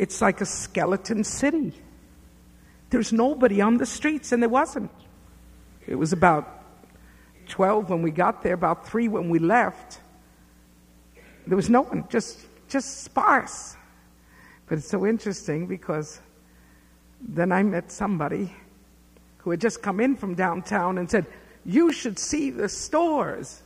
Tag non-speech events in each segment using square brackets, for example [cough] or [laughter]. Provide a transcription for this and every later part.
it's like a skeleton city. There's nobody on the streets, and there wasn't. It was about 12 when we got there, about 3 when we left. There was no one, just, just sparse. But it's so interesting because then I met somebody who had just come in from downtown and said, You should see the stores.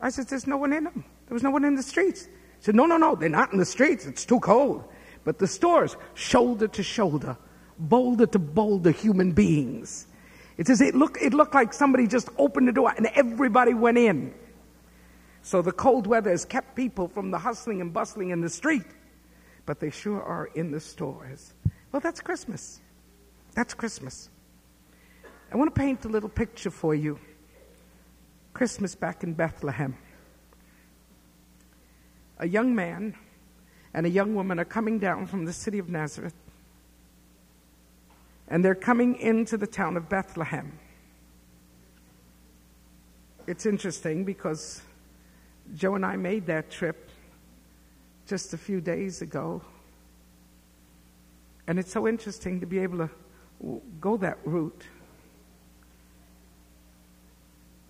I said, There's no one in them. There was no one in the streets. He said, No, no, no, they're not in the streets. It's too cold. But the stores, shoulder to shoulder, boulder to boulder human beings. It says it looked, it looked like somebody just opened the door and everybody went in. So the cold weather has kept people from the hustling and bustling in the street, but they sure are in the stores. Well, that's Christmas. That's Christmas. I want to paint a little picture for you. Christmas back in Bethlehem. A young man and a young woman are coming down from the city of Nazareth and they're coming into the town of Bethlehem. It's interesting because Joe and I made that trip just a few days ago. And it's so interesting to be able to go that route.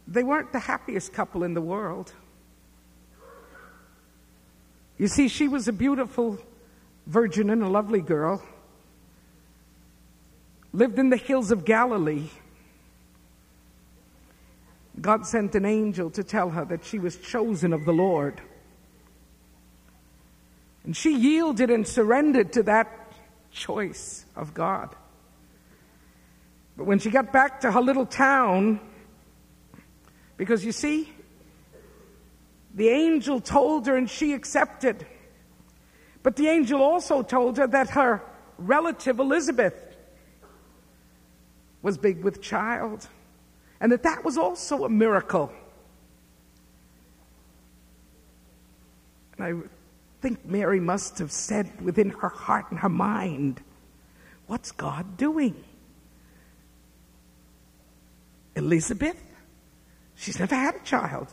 They weren't the happiest couple in the world. You see, she was a beautiful virgin and a lovely girl lived in the hills of Galilee. God sent an angel to tell her that she was chosen of the Lord. And she yielded and surrendered to that choice of God. But when she got back to her little town, because you see, the angel told her and she accepted. But the angel also told her that her relative Elizabeth was big with child, and that that was also a miracle. And I think Mary must have said within her heart and her mind, What's God doing? Elizabeth? She's never had a child.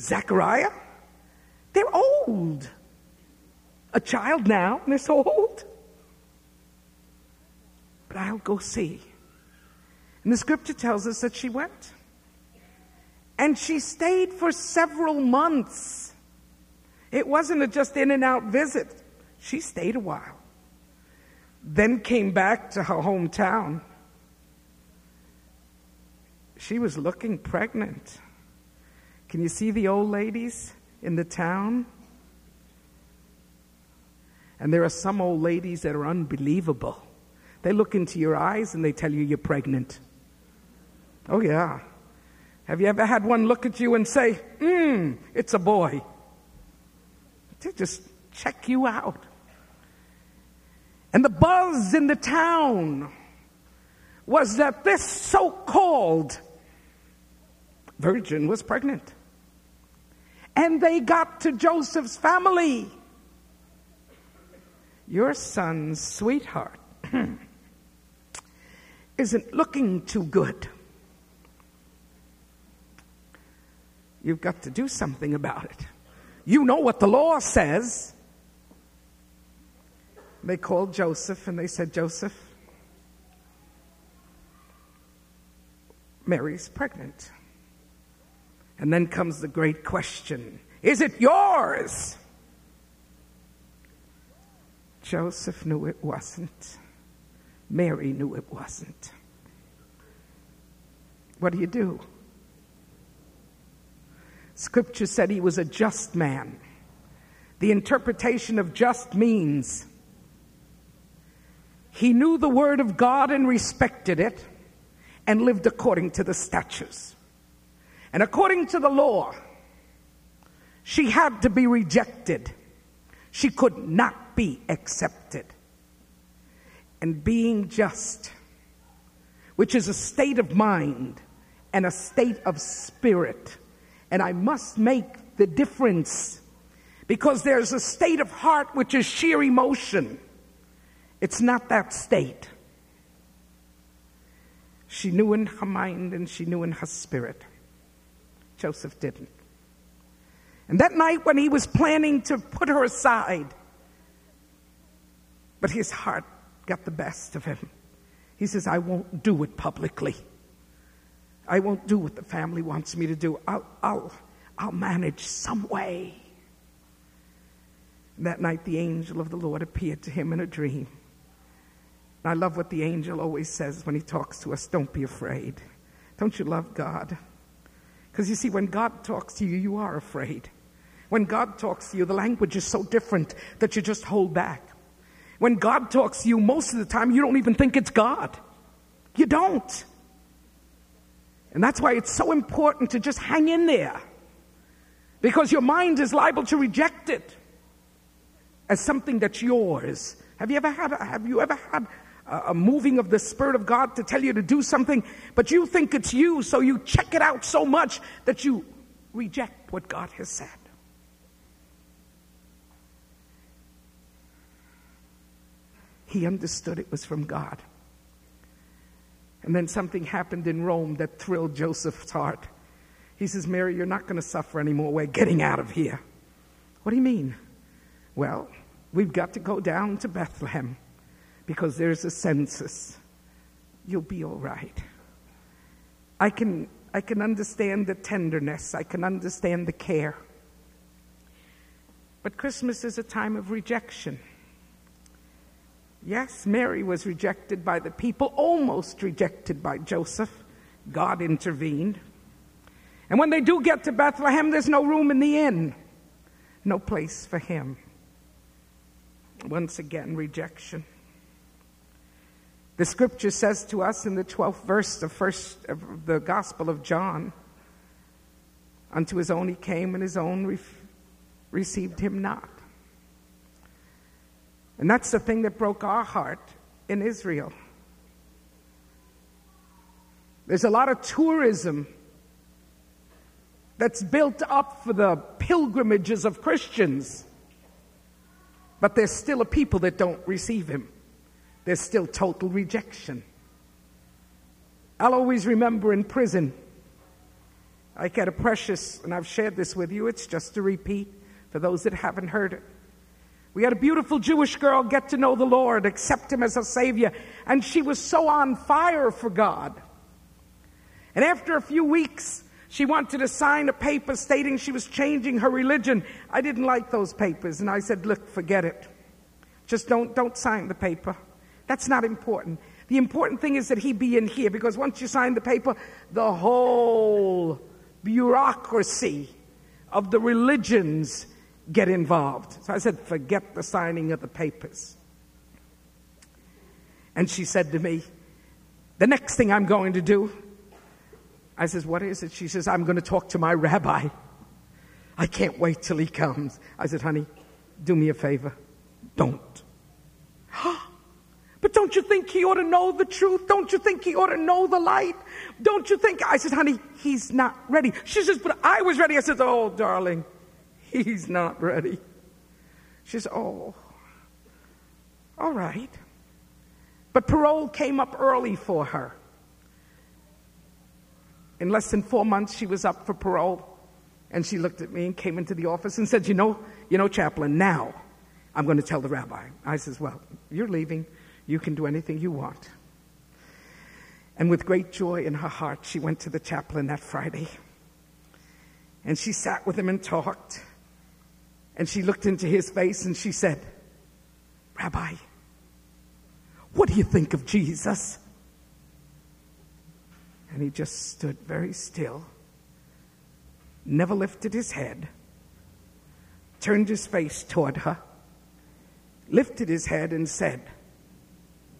Zachariah? They're old. A child now, and they're so old but I'll go see. And the scripture tells us that she went. And she stayed for several months. It wasn't a just in and out visit. She stayed a while. Then came back to her hometown. She was looking pregnant. Can you see the old ladies in the town? And there are some old ladies that are unbelievable. They look into your eyes and they tell you you're pregnant. Oh, yeah. Have you ever had one look at you and say, hmm, it's a boy? They just check you out. And the buzz in the town was that this so called virgin was pregnant. And they got to Joseph's family. Your son's sweetheart [clears throat] isn't looking too good. You've got to do something about it. You know what the law says. They called Joseph and they said, Joseph, Mary's pregnant. And then comes the great question Is it yours? Joseph knew it wasn't. Mary knew it wasn't. What do you do? Scripture said he was a just man. The interpretation of just means he knew the word of God and respected it and lived according to the statutes. And according to the law, she had to be rejected. She could not be accepted and being just, which is a state of mind and a state of spirit. And I must make the difference because there's a state of heart which is sheer emotion. It's not that state. She knew in her mind and she knew in her spirit. Joseph didn't. And that night, when he was planning to put her aside, But his heart got the best of him. He says, I won't do it publicly. I won't do what the family wants me to do. I'll, I'll, I'll manage some way. That night, the angel of the Lord appeared to him in a dream. I love what the angel always says when he talks to us don't be afraid. Don't you love God? Because you see, when God talks to you, you are afraid. When God talks to you, the language is so different that you just hold back. When God talks to you, most of the time, you don't even think it's God. You don't. And that's why it's so important to just hang in there. Because your mind is liable to reject it as something that's yours. Have you ever had, have you ever had a moving of the Spirit of God to tell you to do something, but you think it's you, so you check it out so much that you reject what God has said. He understood it was from God. And then something happened in Rome that thrilled Joseph's heart. He says, Mary, you're not going to suffer anymore. We're getting out of here. What do you mean? Well, we've got to go down to Bethlehem because there's a census. You'll be all right. I can, I can understand the tenderness, I can understand the care. But Christmas is a time of rejection. Yes, Mary was rejected by the people, almost rejected by Joseph. God intervened. And when they do get to Bethlehem, there's no room in the inn, no place for him. Once again, rejection. The scripture says to us in the 12th verse of, first, of the Gospel of John Unto his own he came, and his own re- received him not. And that's the thing that broke our heart in Israel. There's a lot of tourism that's built up for the pilgrimages of Christians, but there's still a people that don't receive him. There's still total rejection. I'll always remember in prison, I get a precious, and I've shared this with you, it's just a repeat for those that haven't heard it. We had a beautiful Jewish girl get to know the Lord, accept Him as a Savior, and she was so on fire for God. And after a few weeks, she wanted to sign a paper stating she was changing her religion. I didn't like those papers, and I said, Look, forget it. Just don't, don't sign the paper. That's not important. The important thing is that he be in here, because once you sign the paper, the whole bureaucracy of the religions get involved. So I said, forget the signing of the papers. And she said to me, the next thing I'm going to do, I says, what is it? She says, I'm going to talk to my rabbi. I can't wait till he comes. I said, honey, do me a favor. Don't. [gasps] but don't you think he ought to know the truth? Don't you think he ought to know the light? Don't you think? I said, honey, he's not ready. She says, but I was ready. I said, oh, darling. He's not ready. She says, Oh, all right. But parole came up early for her. In less than four months, she was up for parole. And she looked at me and came into the office and said, You know, you know, chaplain, now I'm going to tell the rabbi. I says, Well, you're leaving. You can do anything you want. And with great joy in her heart, she went to the chaplain that Friday. And she sat with him and talked. And she looked into his face and she said, Rabbi, what do you think of Jesus? And he just stood very still, never lifted his head, turned his face toward her, lifted his head, and said,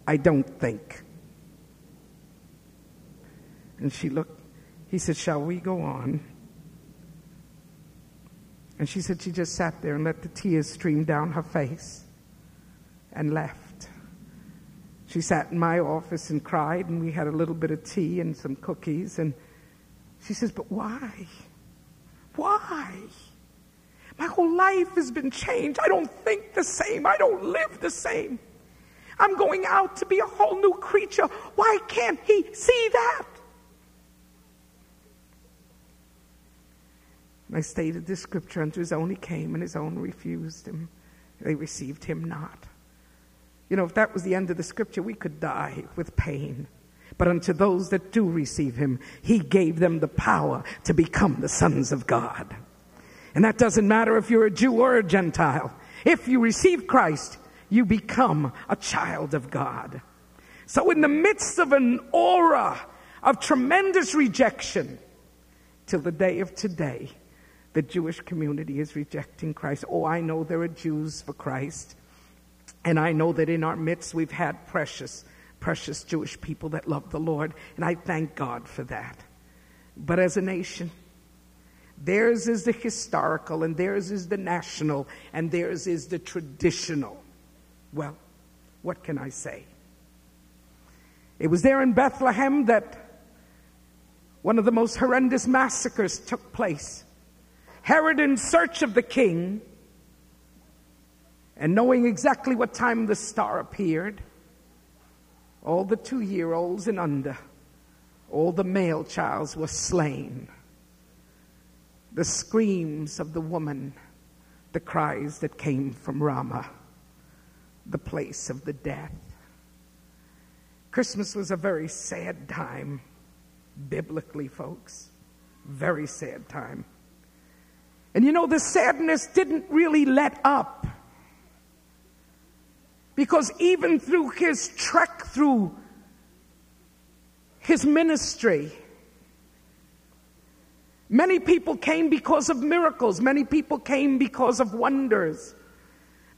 I don't think. And she looked, he said, Shall we go on? And she said she just sat there and let the tears stream down her face and left. She sat in my office and cried, and we had a little bit of tea and some cookies. And she says, But why? Why? My whole life has been changed. I don't think the same. I don't live the same. I'm going out to be a whole new creature. Why can't he see that? And I stated this scripture unto his own he came, and his own refused him. They received him not. You know, if that was the end of the scripture, we could die with pain. But unto those that do receive him, he gave them the power to become the sons of God. And that doesn't matter if you're a Jew or a Gentile. If you receive Christ, you become a child of God. So, in the midst of an aura of tremendous rejection, till the day of today, the Jewish community is rejecting Christ. Oh, I know there are Jews for Christ. And I know that in our midst we've had precious, precious Jewish people that love the Lord. And I thank God for that. But as a nation, theirs is the historical, and theirs is the national, and theirs is the traditional. Well, what can I say? It was there in Bethlehem that one of the most horrendous massacres took place. Herod, in search of the king, and knowing exactly what time the star appeared, all the two year olds and under, all the male childs were slain. The screams of the woman, the cries that came from Ramah, the place of the death. Christmas was a very sad time, biblically, folks. Very sad time. And you know, the sadness didn't really let up. Because even through his trek through his ministry, many people came because of miracles, many people came because of wonders.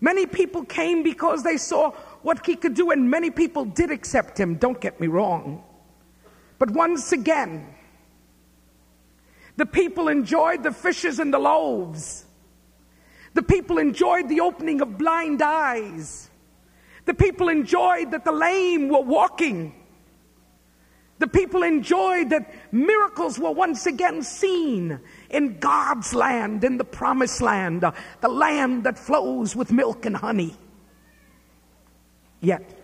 Many people came because they saw what he could do, and many people did accept him, don't get me wrong. But once again, the people enjoyed the fishes and the loaves. The people enjoyed the opening of blind eyes. The people enjoyed that the lame were walking. The people enjoyed that miracles were once again seen in God's land, in the promised land, uh, the land that flows with milk and honey. Yet,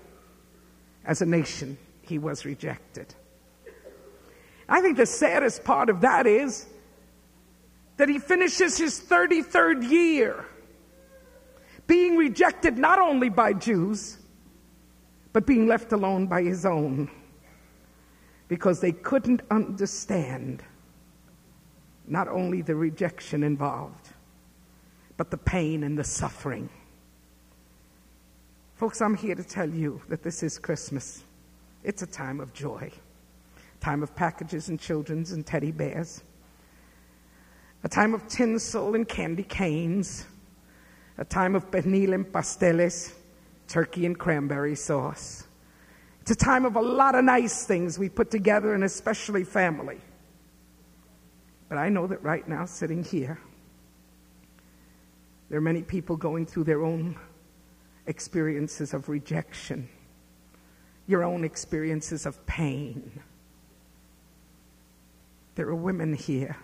as a nation, he was rejected. I think the saddest part of that is that he finishes his 33rd year being rejected not only by Jews, but being left alone by his own because they couldn't understand not only the rejection involved, but the pain and the suffering. Folks, I'm here to tell you that this is Christmas. It's a time of joy, time of packages and children's and teddy bears, a time of tinsel and candy canes a time of pernil and pasteles, turkey and cranberry sauce. It's a time of a lot of nice things we put together, and especially family. But I know that right now, sitting here, there are many people going through their own experiences of rejection, your own experiences of pain. There are women here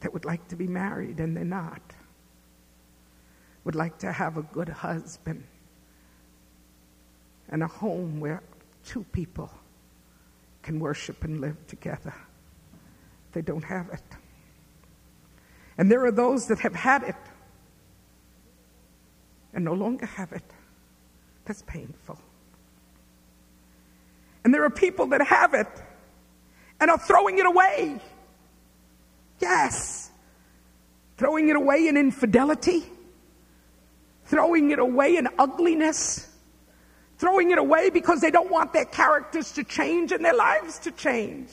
that would like to be married and they're not would like to have a good husband and a home where two people can worship and live together. They don't have it. And there are those that have had it and no longer have it. That's painful. And there are people that have it and are throwing it away. Yes. Throwing it away in infidelity throwing it away in ugliness, throwing it away because they don't want their characters to change and their lives to change.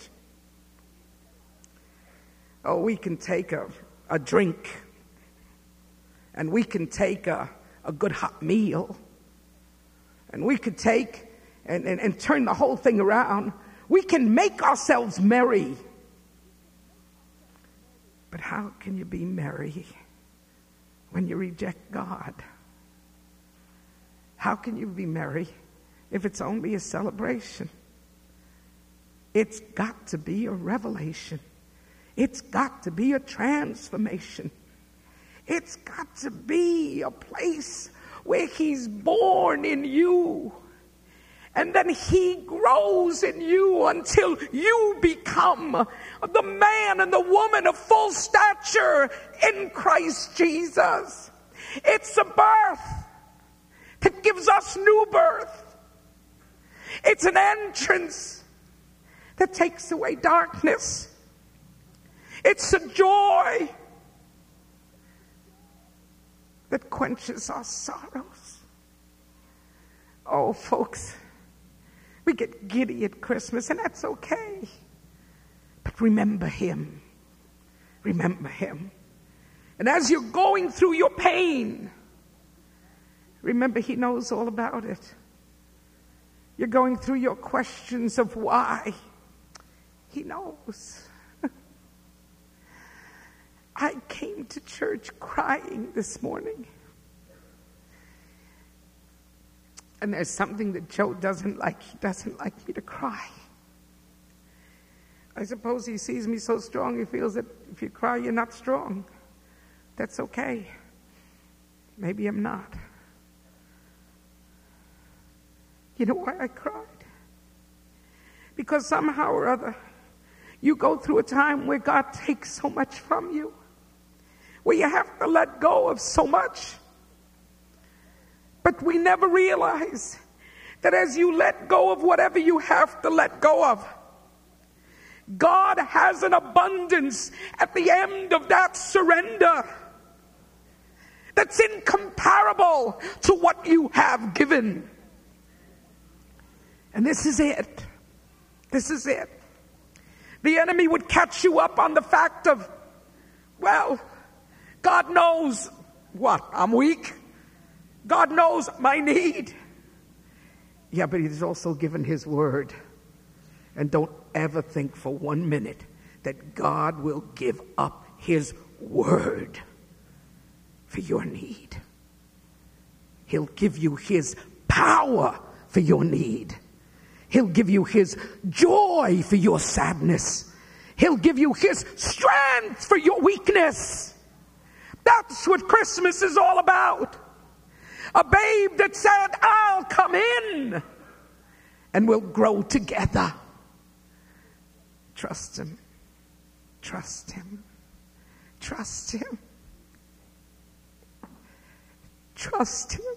Oh, we can take a, a drink and we can take a, a good hot meal and we could take and, and, and turn the whole thing around. We can make ourselves merry. But how can you be merry when you reject God? How can you be merry if it's only a celebration? It's got to be a revelation. It's got to be a transformation. It's got to be a place where He's born in you. And then He grows in you until you become the man and the woman of full stature in Christ Jesus. It's a birth that gives us new birth. It's an entrance that takes away darkness. It's a joy that quenches our sorrows. Oh, folks, we get giddy at Christmas, and that's okay. But remember Him. Remember Him. And as you're going through your pain, remember He knows all about it. You're going through your questions of why. He knows. I came to church crying this morning. And there's something that Joe doesn't like. He doesn't like me to cry. I suppose he sees me so strong, he feels that if you cry, you're not strong. That's okay. Maybe I'm not. You know why I cried? Because somehow or other, you go through a time where God takes so much from you, where you have to let go of so much. But we never realize that as you let go of whatever you have to let go of, God has an abundance at the end of that surrender that's incomparable to what you have given. And this is it. This is it. The enemy would catch you up on the fact of, well, God knows what? I'm weak. God knows my need. Yeah, but He's also given His word. And don't ever think for one minute that God will give up His word for your need. He'll give you His power for your need. He'll give you His joy for your sadness. He'll give you His strength for your weakness. That's what Christmas is all about. A babe that said, I'll come in and we'll grow together. Trust Him. Trust Him. Trust Him. Trust Him.